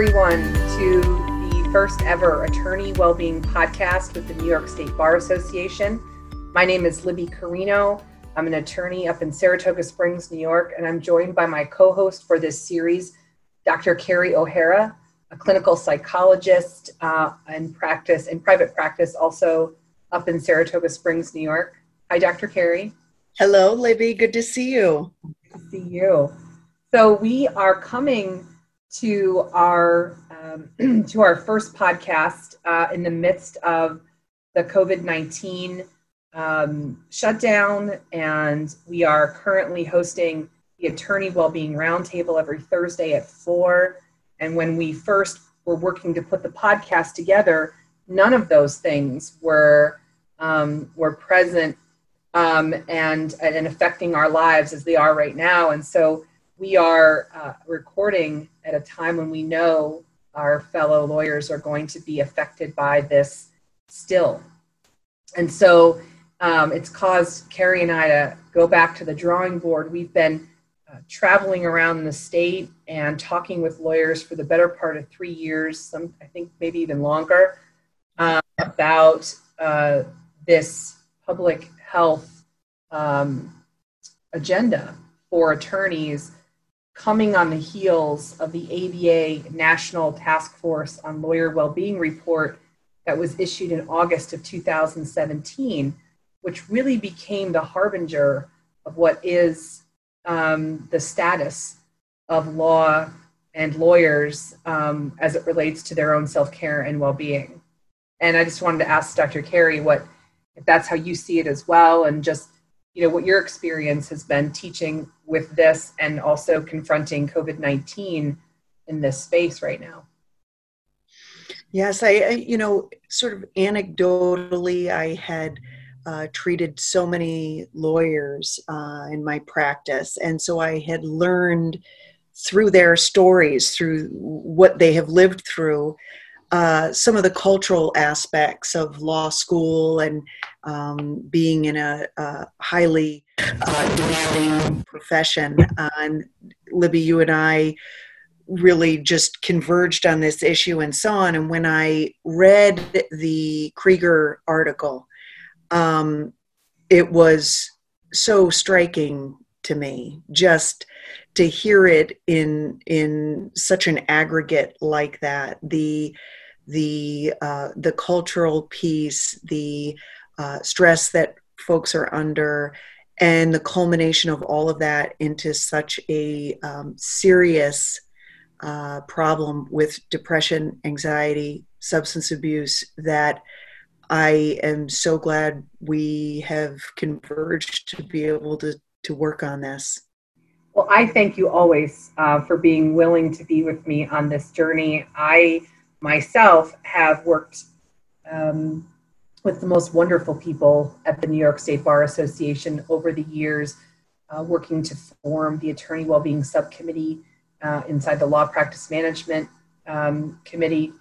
everyone to the first ever Attorney Wellbeing Podcast with the New York State Bar Association. My name is Libby Coreno. I'm an attorney up in Saratoga Springs, New York, and I'm joined by my co host for this series, Dr. Carrie O'Hara, a clinical psychologist uh, in practice, in private practice, also up in Saratoga Springs, New York. Hi, Dr. Carrie. Hello, Libby. Good to see you. Good to see you. So we are coming to our um, to our first podcast uh, in the midst of the COVID nineteen um, shutdown, and we are currently hosting the Attorney Wellbeing Roundtable every Thursday at four. And when we first were working to put the podcast together, none of those things were um, were present um, and and affecting our lives as they are right now. And so we are uh, recording at a time when we know our fellow lawyers are going to be affected by this still. And so um, it's caused Carrie and I to go back to the drawing board. We've been uh, traveling around the state and talking with lawyers for the better part of three years, some I think maybe even longer, uh, about uh, this public health um, agenda for attorneys coming on the heels of the ABA National Task Force on Lawyer Wellbeing report that was issued in August of 2017, which really became the harbinger of what is um, the status of law and lawyers um, as it relates to their own self care and well being. And I just wanted to ask Dr. Carey what, if that's how you see it as well, and just you know what your experience has been teaching with this and also confronting covid-19 in this space right now? Yes i, I you know sort of anecdotally i had uh, treated so many lawyers uh, in my practice. And so i had learned through their stories through what they have lived through uh, some of the cultural aspects of law school and um, being in a, a highly uh, demanding profession. Uh, and Libby, you and I really just converged on this issue and so on. And when I read the Krieger article, um, it was so striking to me just to hear it in in such an aggregate like that the the uh, the cultural piece, the uh, stress that folks are under, and the culmination of all of that into such a um, serious uh, problem with depression, anxiety, substance abuse that I am so glad we have converged to be able to, to work on this. Well, I thank you always uh, for being willing to be with me on this journey. I myself have worked um, with the most wonderful people at the New York State Bar Association over the years, uh, working to form the Attorney Wellbeing Subcommittee uh, inside the Law Practice Management um, Committee,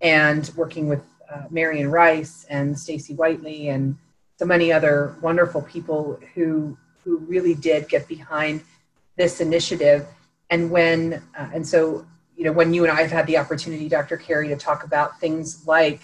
and working with uh, Marion Rice and Stacy Whiteley and so many other wonderful people who who really did get behind this initiative. And when uh, and so you know, when you and I have had the opportunity, Dr. Carey, to talk about things like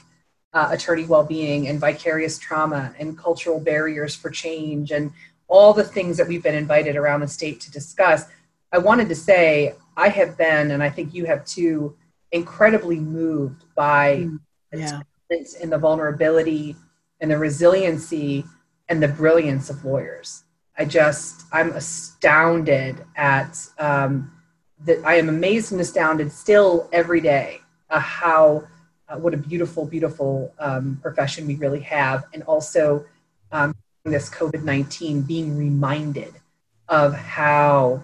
uh, attorney well-being and vicarious trauma and cultural barriers for change and all the things that we've been invited around the state to discuss, I wanted to say I have been, and I think you have too, incredibly moved by mm, yeah. the and the vulnerability and the resiliency and the brilliance of lawyers. I just, I'm astounded at um, that I am amazed and astounded still every day uh, how uh, what a beautiful, beautiful um, profession we really have, and also um, this COVID nineteen being reminded of how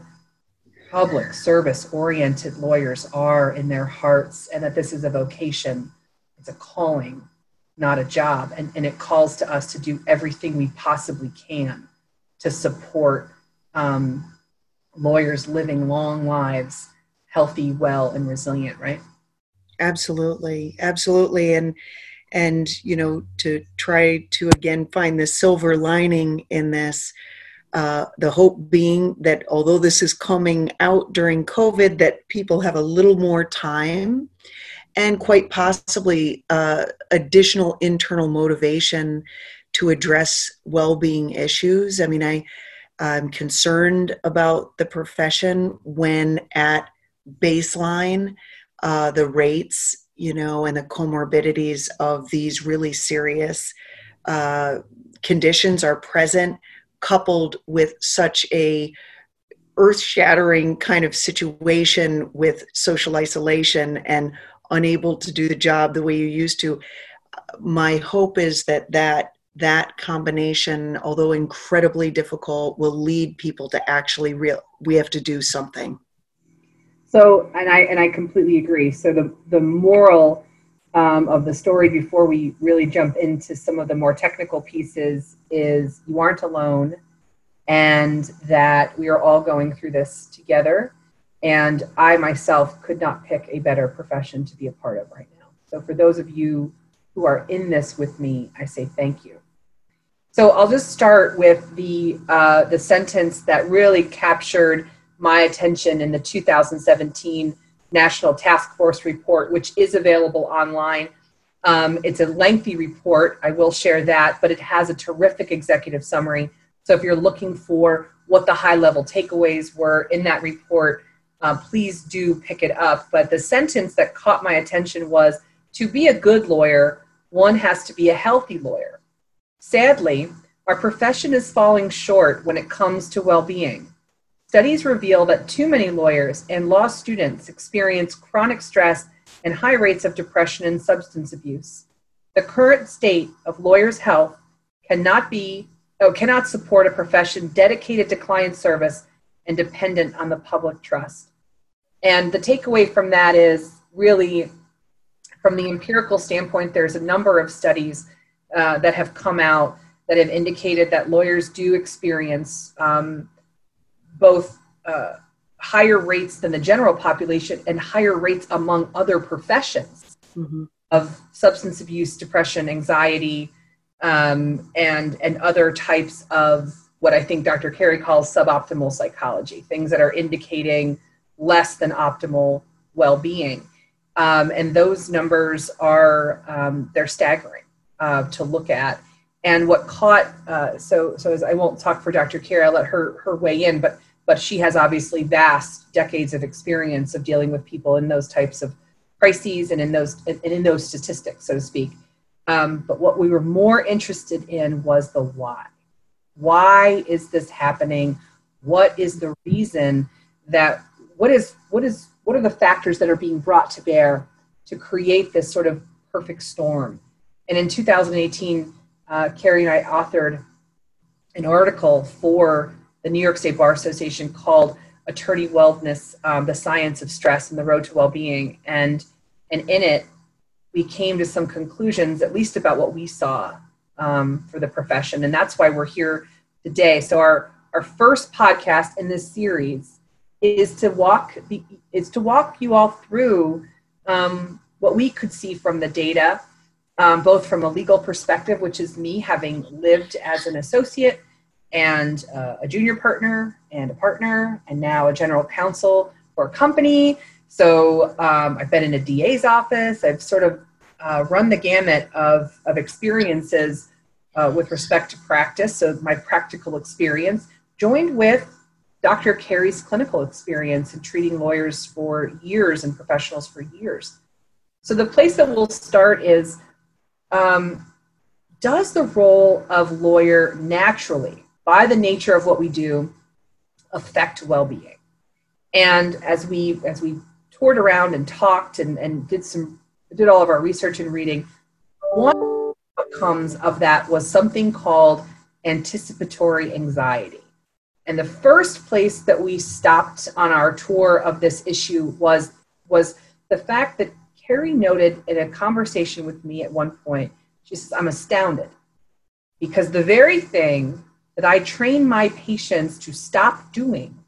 public service oriented lawyers are in their hearts, and that this is a vocation, it's a calling, not a job, and, and it calls to us to do everything we possibly can to support. Um, lawyers living long lives, healthy, well, and resilient, right? Absolutely, absolutely, and and you know to try to again find the silver lining in this. Uh, the hope being that although this is coming out during COVID, that people have a little more time and quite possibly uh, additional internal motivation to address well-being issues. I mean, I I'm concerned about the profession when at baseline uh, the rates, you know, and the comorbidities of these really serious uh, conditions are present, coupled with such a earth-shattering kind of situation with social isolation and unable to do the job the way you used to. My hope is that that that combination, although incredibly difficult, will lead people to actually real. We have to do something. So, and I and I completely agree. So the the moral um, of the story before we really jump into some of the more technical pieces is you aren't alone, and that we are all going through this together. And I myself could not pick a better profession to be a part of right now. So for those of you who are in this with me, I say thank you. So I'll just start with the uh, the sentence that really captured my attention in the 2017 National Task Force report, which is available online. Um, it's a lengthy report. I will share that, but it has a terrific executive summary. So if you're looking for what the high level takeaways were in that report, uh, please do pick it up. But the sentence that caught my attention was to be a good lawyer, one has to be a healthy lawyer. Sadly, our profession is falling short when it comes to well being. Studies reveal that too many lawyers and law students experience chronic stress and high rates of depression and substance abuse. The current state of lawyers' health cannot be oh, cannot support a profession dedicated to client service and dependent on the public trust. And the takeaway from that is really from the empirical standpoint, there's a number of studies uh, that have come out that have indicated that lawyers do experience um, both uh, higher rates than the general population and higher rates among other professions mm-hmm. of substance abuse, depression, anxiety, um, and and other types of what I think Dr. Carey calls suboptimal psychology, things that are indicating less than optimal well-being. Um, and those numbers are um, they're staggering uh, to look at. And what caught uh, so so as I won't talk for Dr. Carey, I'll let her her weigh in, but but she has obviously vast decades of experience of dealing with people in those types of crises and in those and in those statistics, so to speak. Um, but what we were more interested in was the why. Why is this happening? What is the reason that what is what is what are the factors that are being brought to bear to create this sort of perfect storm? And in 2018, uh, Carey and I authored an article for the New York State Bar Association called Attorney Wellness, um, the Science of Stress and the Road to Well-Being. And, and in it, we came to some conclusions, at least about what we saw um, for the profession. And that's why we're here today. So our, our first podcast in this series is to walk is to walk you all through um, what we could see from the data, um, both from a legal perspective, which is me having lived as an associate and uh, a junior partner and a partner and now a general counsel for a company. So um, I've been in a DA's office. I've sort of uh, run the gamut of, of experiences uh, with respect to practice. So my practical experience joined with Dr. Carey's clinical experience in treating lawyers for years and professionals for years. So the place that we'll start is um, does the role of lawyer naturally by the nature of what we do affect well-being? And as we as we toured around and talked and, and did some did all of our research and reading one outcomes of that was something called anticipatory anxiety. And the first place that we stopped on our tour of this issue was was the fact that Carey noted in a conversation with me at one point, she says, I'm astounded because the very thing that I train my patients to stop doing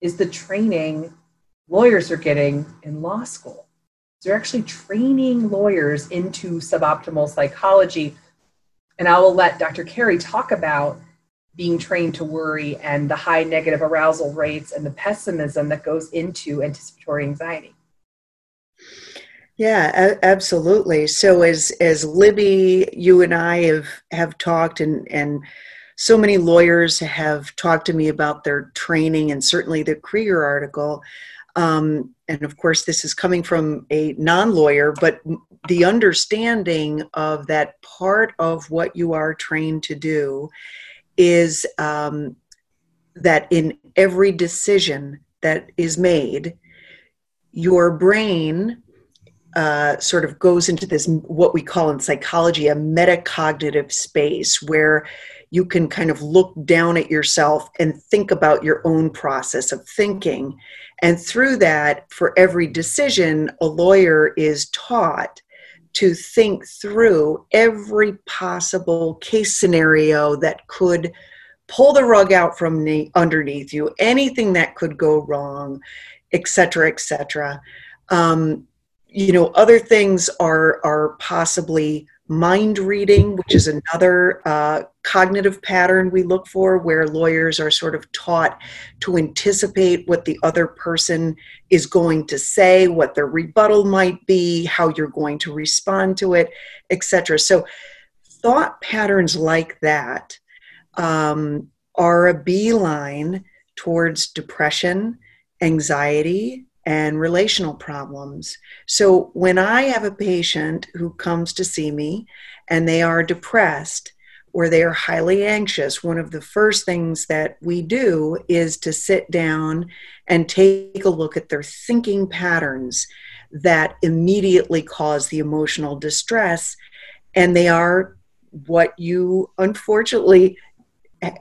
is the training lawyers are getting in law school. So they're actually training lawyers into suboptimal psychology. And I will let Dr. Carey talk about being trained to worry and the high negative arousal rates and the pessimism that goes into anticipatory anxiety. Yeah, absolutely. So as as Libby, you and I have have talked and and so many lawyers have talked to me about their training and certainly the Krieger article. Um, and of course, this is coming from a non lawyer, but the understanding of that part of what you are trained to do is um, that in every decision that is made, your brain uh, sort of goes into this, what we call in psychology, a metacognitive space where you can kind of look down at yourself and think about your own process of thinking. And through that, for every decision, a lawyer is taught to think through every possible case scenario that could pull the rug out from underneath you, anything that could go wrong, et cetera, et cetera. Um, you know, other things are are possibly mind reading, which is another uh, cognitive pattern we look for, where lawyers are sort of taught to anticipate what the other person is going to say, what their rebuttal might be, how you're going to respond to it, etc. So, thought patterns like that um, are a beeline towards depression, anxiety, and relational problems. So when I have a patient who comes to see me and they are depressed or they are highly anxious, one of the first things that we do is to sit down and take a look at their thinking patterns that immediately cause the emotional distress. And they are what you unfortunately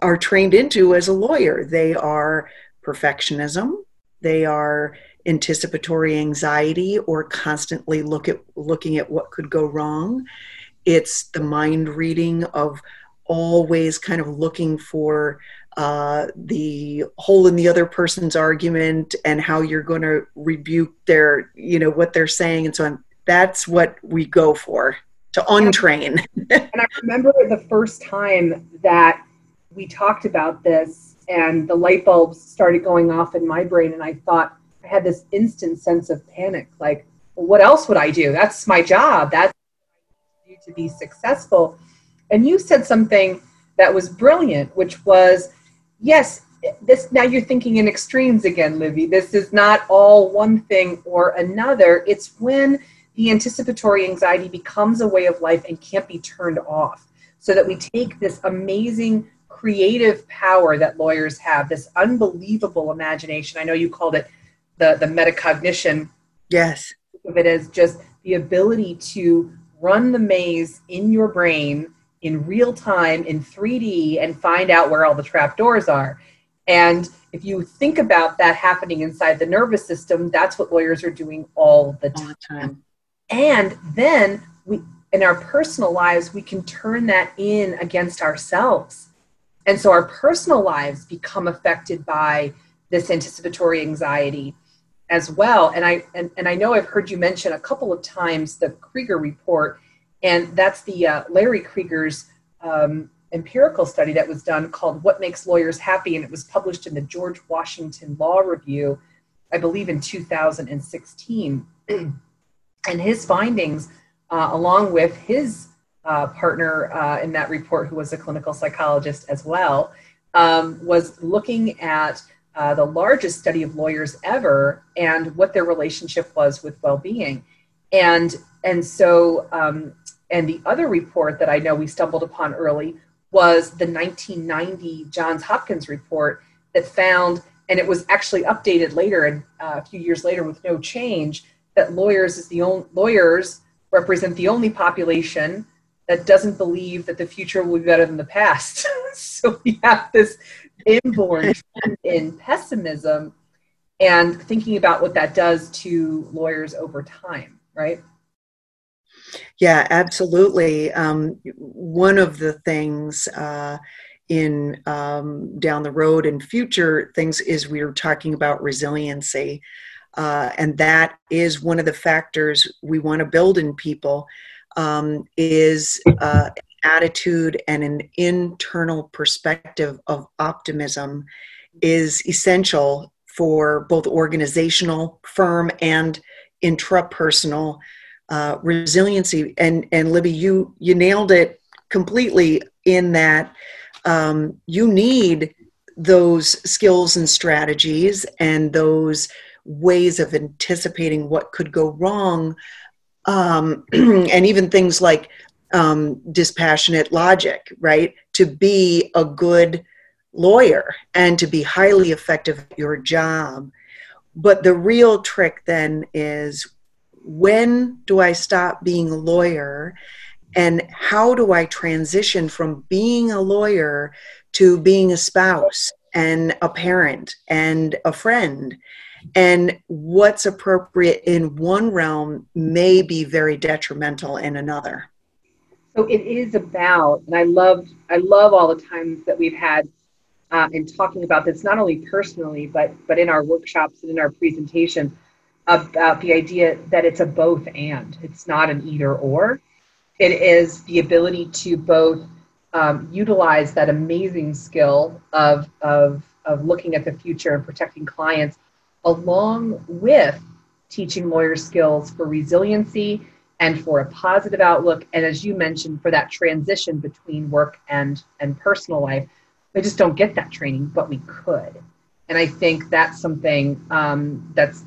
are trained into as a lawyer. They are perfectionism, they are anticipatory anxiety or constantly look at looking at what could go wrong. It's the mind reading of always kind of looking for uh, the hole in the other person's argument and how you're going to rebuke their you know what they're saying and so on. That's what we go for to untrain. And i remember the first time that we talked about this and the light bulbs started going off in my brain and i thought I had this instant sense of panic. Like, well, what else would I do? That's my job. That's to be successful. And you said something that was brilliant, which was, yes, this now you're thinking in extremes again, Libby. This is not all one thing or another. It's when the anticipatory anxiety becomes a way of life and can't be turned off. So that we take this amazing creative power that lawyers have, this unbelievable imagination. I know you called it the the metacognition yes of it as just the ability to run the maze in your brain in real time in 3D and find out where all the trap doors are. And if you think about that happening inside the nervous system, that's what lawyers are doing all the time. All the time. And then we in our personal lives, we can turn that in against ourselves. And so our personal lives become affected by this anticipatory anxiety as well. And I and, and I know I've heard you mention a couple of times the Krieger report, and that's the uh, Larry Krieger's um, empirical study that was done called "What Makes Lawyers Happy," and it was published in the George Washington Law Review, I believe, in 2016. and his findings, uh, along with his uh, partner uh, in that report, who was a clinical psychologist as well, um, was looking at uh, the largest study of lawyers ever and what their relationship was with well-being. And and so um, and the other report that i know we stumbled upon early was the 1990 johns hopkins report that found and it was actually updated later and uh, a few years later with no change that lawyers is the only lawyers represent the only population that doesn't believe that the future will be better than the past. So we have this inborn in pessimism and thinking about what that does to lawyers over time, right? Yeah, absolutely. Um, one of the things uh, in um, down the road and future things is we are talking about resiliency. Uh, and that is one of the factors we want to build in people um, is uh, attitude and an internal perspective of optimism is essential for both organizational, firm, and intrapersonal uh, resiliency. And and Libby, you you nailed it completely in that um, you need those skills and strategies and those ways of anticipating what could go wrong um, and even things like um, dispassionate logic right to be a good lawyer and to be highly effective at your job but the real trick then is when do i stop being a lawyer and how do I transition from being a lawyer to being a spouse and a parent and a friend? And what's appropriate in one realm may be very detrimental in another. So it is about, and I love, I love all the times that we've had uh, in talking about this, not only personally, but but in our workshops and in our presentation, about the idea that it's a both and. It's not an either or it is the ability to both um, utilize that amazing skill of, of, of looking at the future and protecting clients along with teaching lawyer skills for resiliency and for a positive outlook and as you mentioned for that transition between work and and personal life they just don't get that training but we could and i think that's something um, that's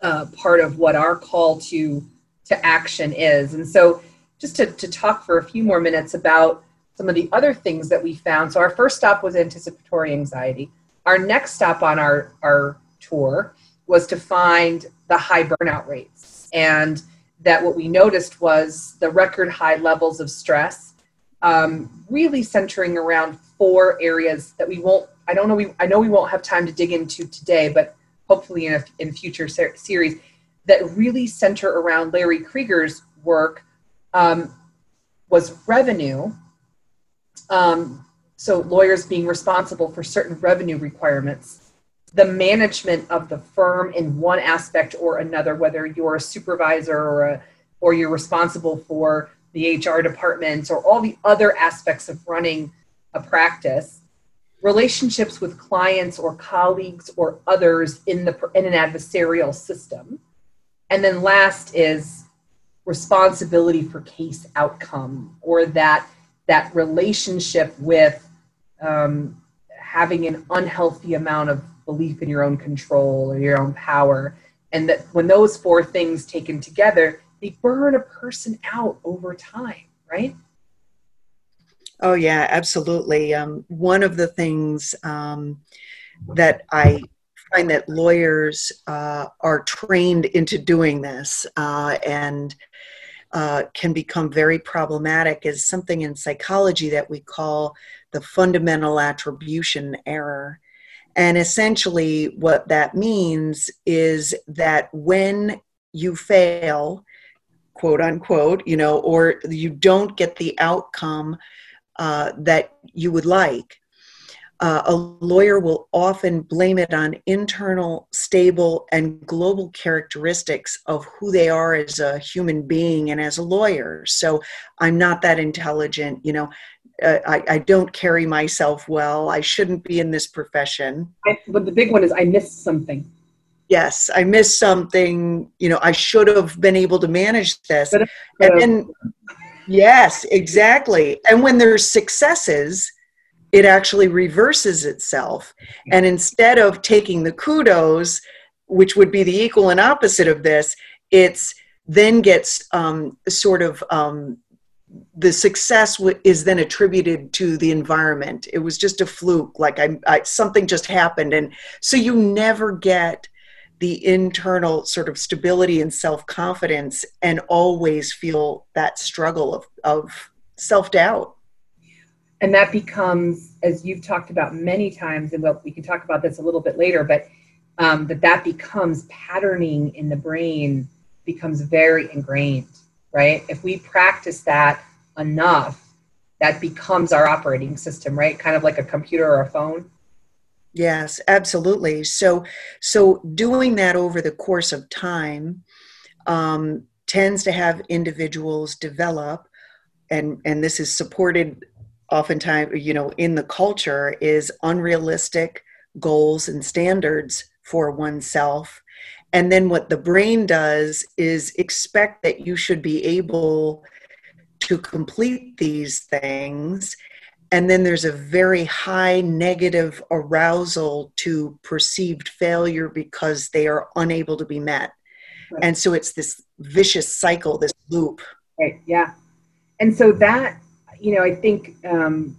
uh, part of what our call to to action is. And so, just to, to talk for a few more minutes about some of the other things that we found. So, our first stop was anticipatory anxiety. Our next stop on our, our tour was to find the high burnout rates. And that what we noticed was the record high levels of stress, um, really centering around four areas that we won't. I don't know. We I know we won't have time to dig into today, but hopefully in a in future ser- series that really center around Larry Krieger's work um, was revenue. Um, so lawyers being responsible for certain revenue requirements, the management of the firm in one aspect or another, whether you're a supervisor or a, or you're responsible for the HR department or all the other aspects of running a practice, relationships with clients or colleagues or others in the in an adversarial system. And then last is responsibility for case outcome or that that relationship with um, having an unhealthy amount of belief in your own control or your own power. And that when those four things taken together they burn a person out over time right? Oh yeah absolutely. Um, one of the things um, that i find that lawyers uh, are trained into doing this uh, and uh, can become very problematic is something in psychology that we call the fundamental attribution error. And essentially, what that means is that when you fail, quote unquote, you know, or you don't get the outcome uh, that you would like, uh, a lawyer will often blame it on internal, stable, and global characteristics of who they are as a human being and as a lawyer. So I'm not that intelligent, you know. Uh, I, I, don't carry myself well. I shouldn't be in this profession. I, but the big one is I missed something. Yes, I missed something. You know, I should have been able to manage this. But, uh, and then, yes, exactly. And when there's successes, it actually reverses itself. And instead of taking the kudos, which would be the equal and opposite of this, it's then gets um, sort of um, the success w- is then attributed to the environment. It was just a fluke, like I, I, something just happened, and so you never get the internal sort of stability and self confidence, and always feel that struggle of, of self doubt and that becomes as you've talked about many times and we can talk about this a little bit later but um, that that becomes patterning in the brain becomes very ingrained right? If we practice that enough that becomes our operating system right? Kind of like a computer or a phone. Yes absolutely. So so doing that over the course of time um, tends to have individuals develop and and this is supported oftentimes you know in the culture is unrealistic goals and standards for oneself and then what the brain does is expect that you should be able to complete these things. And then there's a very high negative arousal to perceived failure because they are unable to be met. Right. and so it's this vicious cycle this loop. Right yeah. And so that you know i think um,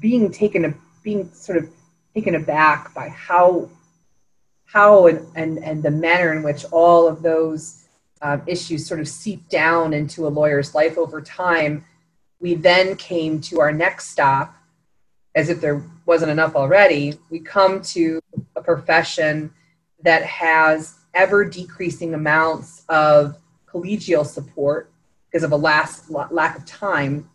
being taken a, being sort of taken aback by how how and, and and the manner in which all of those um, issues sort of seep down into a lawyer's life over time we then came to our next stop, as if there wasn't enough already. We come to a profession that has ever decreasing amounts of collegial support because of a last, lack of time,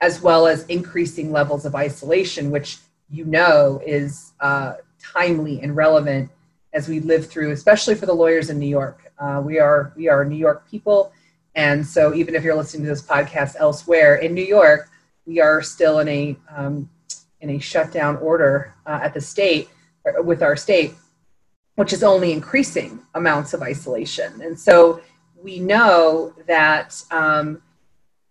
as well as increasing levels of isolation, which you know is uh, timely and relevant as we live through, especially for the lawyers in New York. Uh, we are we are New York people and so, even if you're listening to this podcast elsewhere in New York, we are still in a um, in a shutdown order uh, at the state with our state, which is only increasing amounts of isolation. And so, we know that um,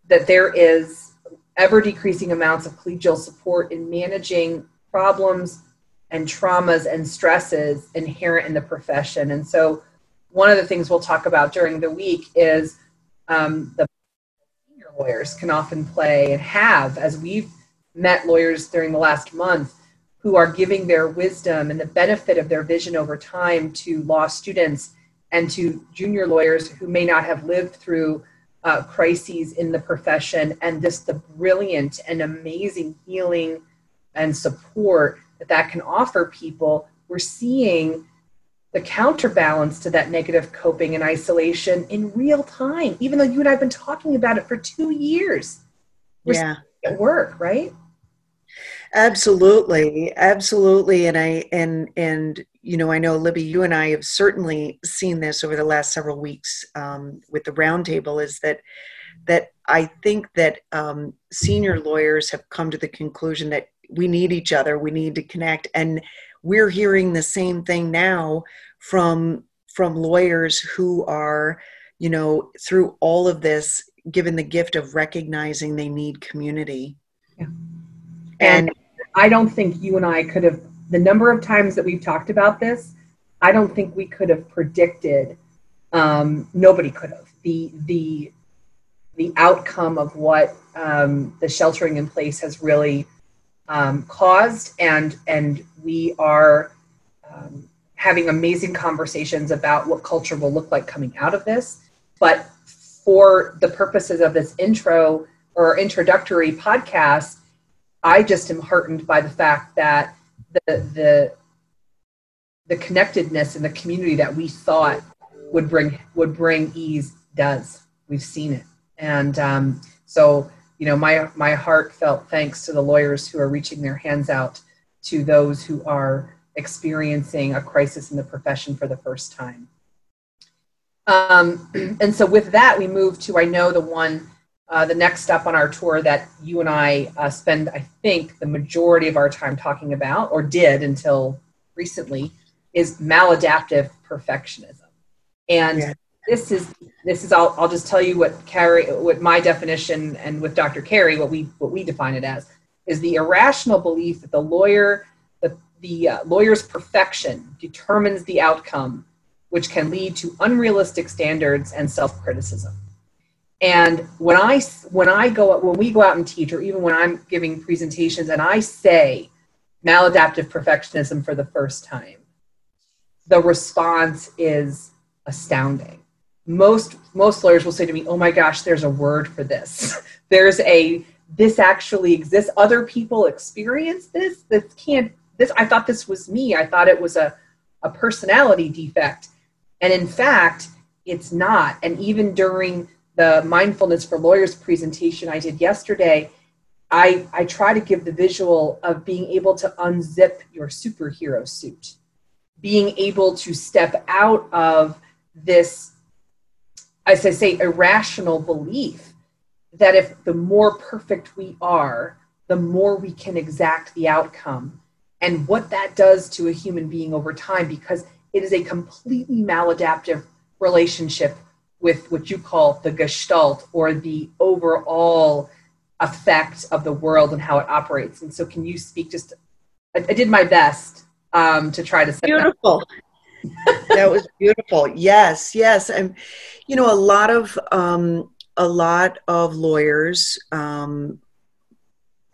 that there is ever decreasing amounts of collegial support in managing problems and traumas and stresses inherent in the profession. And so, one of the things we'll talk about during the week is um, the senior lawyers can often play and have, as we've met lawyers during the last month, who are giving their wisdom and the benefit of their vision over time to law students and to junior lawyers who may not have lived through uh, crises in the profession and just the brilliant and amazing healing and support that that can offer people. We're seeing the counterbalance to that negative coping and isolation in real time, even though you and I have been talking about it for two years. We're yeah. At work, right? Absolutely, absolutely, and I and and you know I know Libby, you and I have certainly seen this over the last several weeks um, with the roundtable. Is that that I think that um, senior lawyers have come to the conclusion that we need each other, we need to connect, and we're hearing the same thing now from from lawyers who are you know through all of this given the gift of recognizing they need community. Yeah. and, and i don't think you and i could have the number of times that we've talked about this i don't think we could have predicted um, nobody could have. The the the outcome of what um, the sheltering in place has really um, caused, and and we are um, having amazing conversations about what culture will look like coming out of this. But for the purposes of this intro or introductory podcast, I just am heartened by the fact that the the the connectedness and the community that we thought would bring would bring ease does. We've seen it, and um, so you know, my my heartfelt thanks to the lawyers who are reaching their hands out to those who are experiencing a crisis in the profession for the first time. Um, and so, with that, we move to I know the one, uh, the next step on our tour that you and I uh, spend, I think, the majority of our time talking about, or did until recently, is maladaptive perfectionism. And yeah this is this is I'll, I'll just tell you what Carrie what my definition and with Dr. Carey what we what we define it as is the irrational belief that the lawyer the the uh, lawyer's perfection determines the outcome which can lead to unrealistic standards and self-criticism and when i when i go when we go out and teach or even when i'm giving presentations and i say maladaptive perfectionism for the first time the response is astounding most most lawyers will say to me oh my gosh there's a word for this. There's a this actually exists. Other people experience this. This can't this i thought this was me. I thought it was a, a personality defect. And in fact it's not. And even during the mindfulness for lawyers presentation i did yesterday i i try to give the visual of being able to unzip your superhero suit being able to step out of this as I say, irrational belief that if the more perfect we are, the more we can exact the outcome and what that does to a human being over time because it is a completely maladaptive relationship with what you call the gestalt or the overall effect of the world and how it operates. And so, can you speak just? I, I did my best um, to try to set beautiful. That. That was beautiful. Yes, yes, and you know, a lot of um, a lot of lawyers um,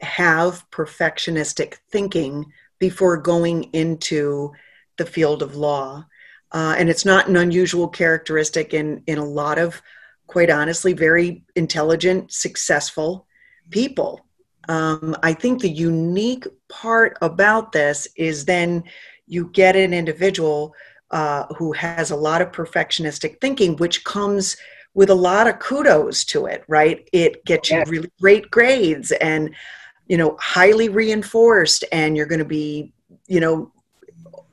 have perfectionistic thinking before going into the field of law. Uh, and it's not an unusual characteristic in, in a lot of, quite honestly, very intelligent, successful people. Um, I think the unique part about this is then you get an individual uh, who has a lot of perfectionistic thinking, which comes with a lot of kudos to it, right? It gets you really great grades and, you know, highly reinforced, and you're going to be, you know,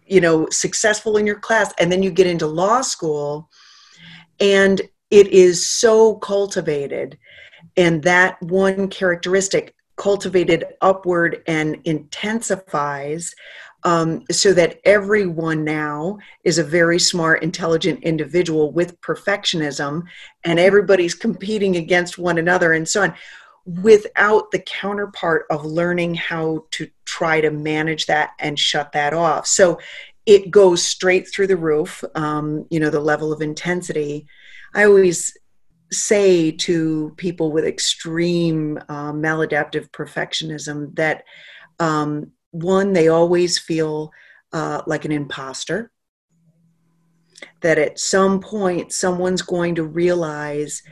you know successful in your class. And then you get into law school and it is so cultivated. And that one characteristic cultivated upward and intensifies um, so that everyone now is a very smart, intelligent individual with perfectionism, and everybody's competing against one another and so on, without the counterpart of learning how to try to manage that and shut that off. So it goes straight through the roof, um, you know, the level of intensity. I always say to people with extreme uh, maladaptive perfectionism that um, one, they always feel uh, like an imposter. That at some point, someone's going to realize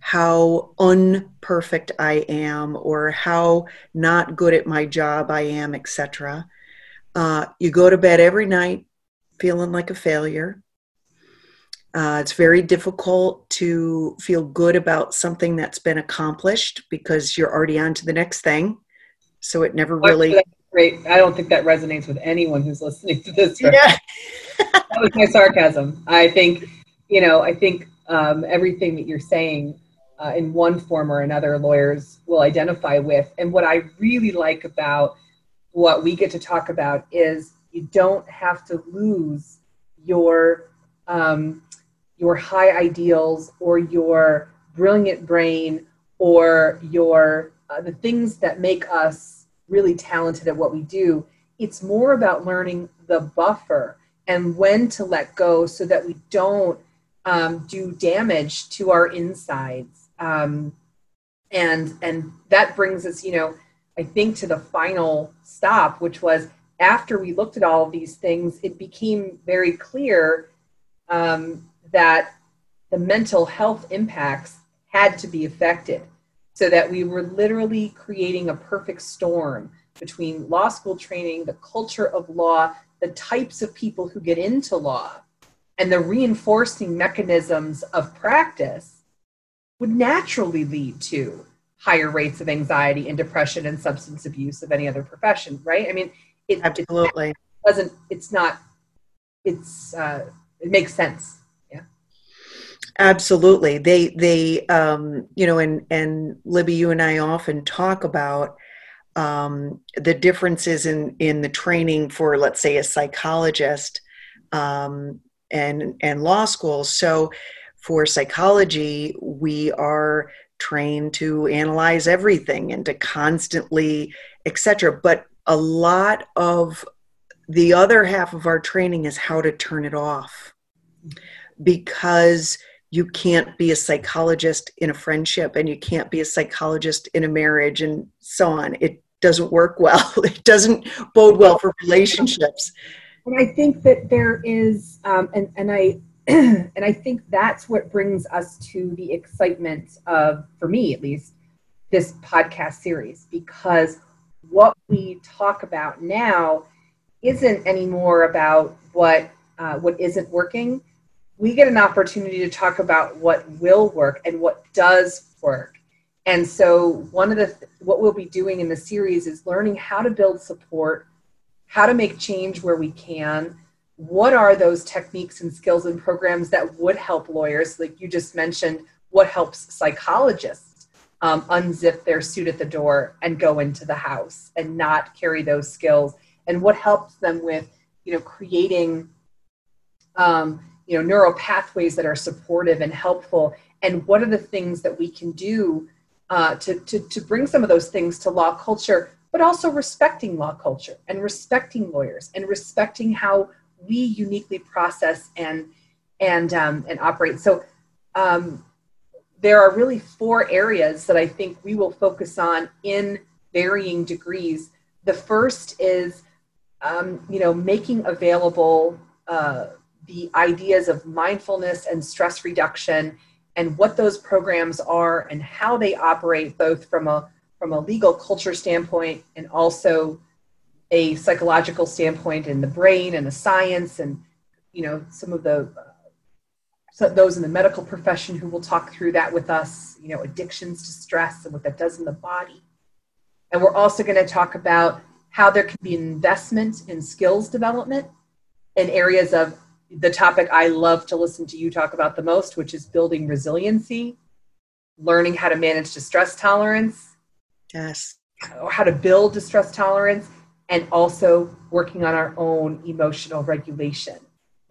how unperfect I am or how not good at my job I am, etc. Uh, you go to bed every night feeling like a failure. Uh, it's very difficult to feel good about something that's been accomplished because you're already on to the next thing. So it never really. Great. I don't think that resonates with anyone who's listening to this. Yeah. that was my sarcasm. I think, you know, I think um, everything that you're saying uh, in one form or another, lawyers will identify with. And what I really like about what we get to talk about is you don't have to lose your um, your high ideals or your brilliant brain or your uh, the things that make us really talented at what we do. It's more about learning the buffer and when to let go so that we don't um, do damage to our insides. Um, and and that brings us you know i think to the final stop which was after we looked at all of these things it became very clear um, that the mental health impacts had to be affected so that we were literally creating a perfect storm between law school training the culture of law the types of people who get into law and the reinforcing mechanisms of practice would naturally lead to higher rates of anxiety and depression and substance abuse of any other profession, right? I mean, it absolutely it doesn't. It's not. It's uh, it makes sense. Absolutely. They they um, you know and and Libby, you and I often talk about um, the differences in in the training for let's say a psychologist um, and and law school. So for psychology, we are trained to analyze everything and to constantly, etc. But a lot of the other half of our training is how to turn it off because you can't be a psychologist in a friendship and you can't be a psychologist in a marriage and so on. It doesn't work well. It doesn't bode well for relationships. And I think that there is, um, and, and I and I think that's what brings us to the excitement of, for me at least, this podcast series because what we talk about now isn't anymore about what uh, what isn't working. We get an opportunity to talk about what will work and what does work. And so, one of the th- what we'll be doing in the series is learning how to build support, how to make change where we can, what are those techniques and skills and programs that would help lawyers? Like you just mentioned what helps psychologists um, unzip their suit at the door and go into the house and not carry those skills? And what helps them with you know creating um, you know neural pathways that are supportive and helpful and what are the things that we can do uh, to, to, to bring some of those things to law culture but also respecting law culture and respecting lawyers and respecting how we uniquely process and and um, and operate. So um, there are really four areas that i think we will focus on in varying degrees. The first is um, you know making available uh, the ideas of mindfulness and stress reduction and what those programs are and how they operate both from a from a legal culture standpoint and also a psychological standpoint in the brain and the science and you know some of the so those in the medical profession who will talk through that with us you know addictions to stress and what that does in the body. And we're also going to talk about how there can be investment in skills development in areas of the topic I love to listen to you talk about the most, which is building resiliency, learning how to manage distress tolerance. Yes. How to build distress tolerance and also working on our own emotional regulation,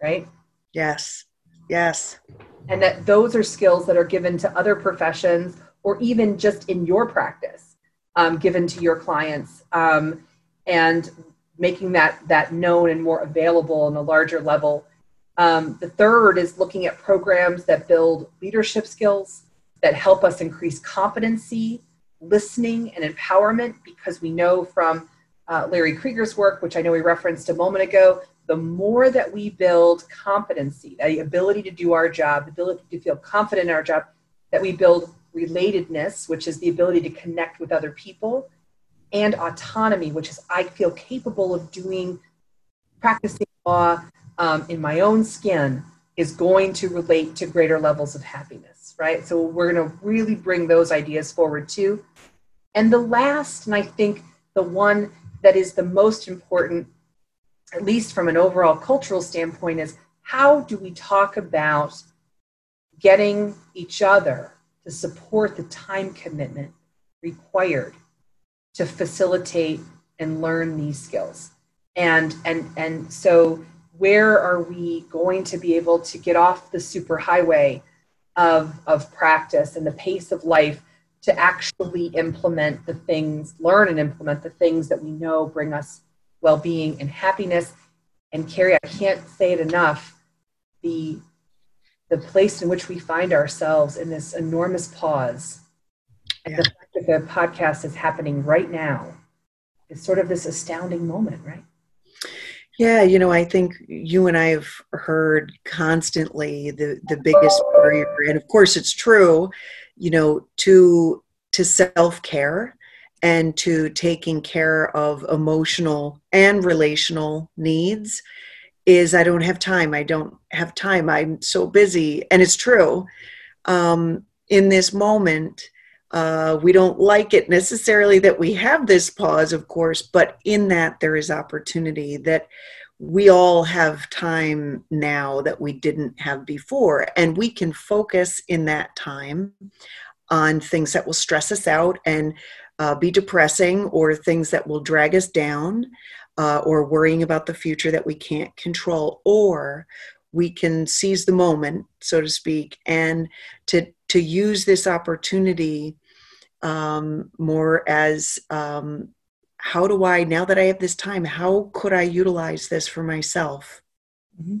right? Yes. Yes. And that those are skills that are given to other professions or even just in your practice, um, given to your clients. Um, and making that that known and more available on a larger level um, the third is looking at programs that build leadership skills that help us increase competency, listening, and empowerment because we know from uh, Larry Krieger's work, which I know we referenced a moment ago, the more that we build competency, the ability to do our job, the ability to feel confident in our job, that we build relatedness, which is the ability to connect with other people, and autonomy, which is I feel capable of doing, practicing law um, in my own skin is going to relate to greater levels of happiness, right? So we're going to really bring those ideas forward too. And the last, and I think the one that is the most important, at least from an overall cultural standpoint, is how do we talk about getting each other to support the time commitment required to facilitate and learn these skills and and and so where are we going to be able to get off the super highway of, of practice and the pace of life to actually implement the things, learn and implement the things that we know bring us well being and happiness. And Carrie, I can't say it enough the, the place in which we find ourselves in this enormous pause. And yeah. the fact that the podcast is happening right now is sort of this astounding moment, right? Yeah, you know, I think you and I have heard constantly the the biggest barrier, and of course it's true, you know, to to self care and to taking care of emotional and relational needs is I don't have time. I don't have time. I'm so busy, and it's true. Um, in this moment, uh, we don't like it necessarily that we have this pause, of course, but in that there is opportunity that we all have time now that we didn't have before. And we can focus in that time on things that will stress us out and uh, be depressing or things that will drag us down uh, or worrying about the future that we can't control. Or we can seize the moment, so to speak, and to, to use this opportunity um, more as um, how do I, now that I have this time, how could I utilize this for myself? Mm-hmm.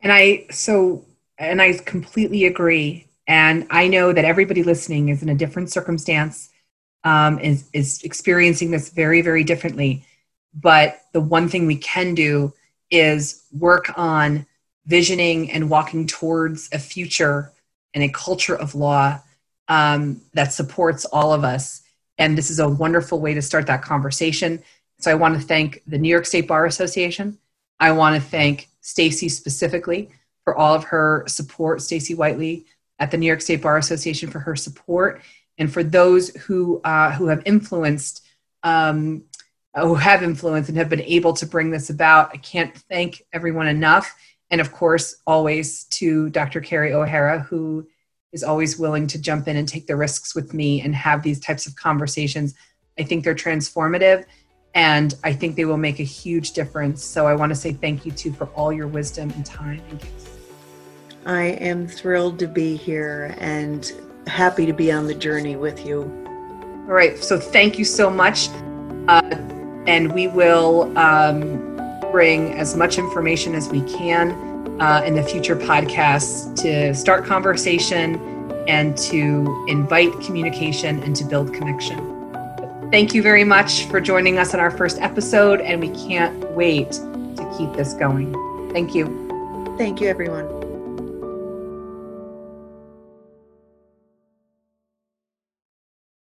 And I, so, and I completely agree. And I know that everybody listening is in a different circumstance, um, is, is experiencing this very, very differently. But the one thing we can do is work on visioning and walking towards a future and a culture of law um, that supports all of us. And this is a wonderful way to start that conversation. So I want to thank the New York State Bar Association. I want to thank Stacy specifically for all of her support, Stacy Whiteley at the New York State Bar Association for her support, and for those who uh, who have influenced, um, who have influenced and have been able to bring this about. I can't thank everyone enough, and of course, always to Dr. Carrie O'Hara, who is always willing to jump in and take the risks with me and have these types of conversations. I think they're transformative and I think they will make a huge difference. So I want to say thank you too for all your wisdom and time and gifts. I am thrilled to be here and happy to be on the journey with you. All right. So thank you so much. Uh, and we will um, bring as much information as we can uh, in the future podcasts to start conversation and to invite communication and to build connection. Thank you very much for joining us on our first episode, and we can't wait to keep this going. Thank you. Thank you, everyone.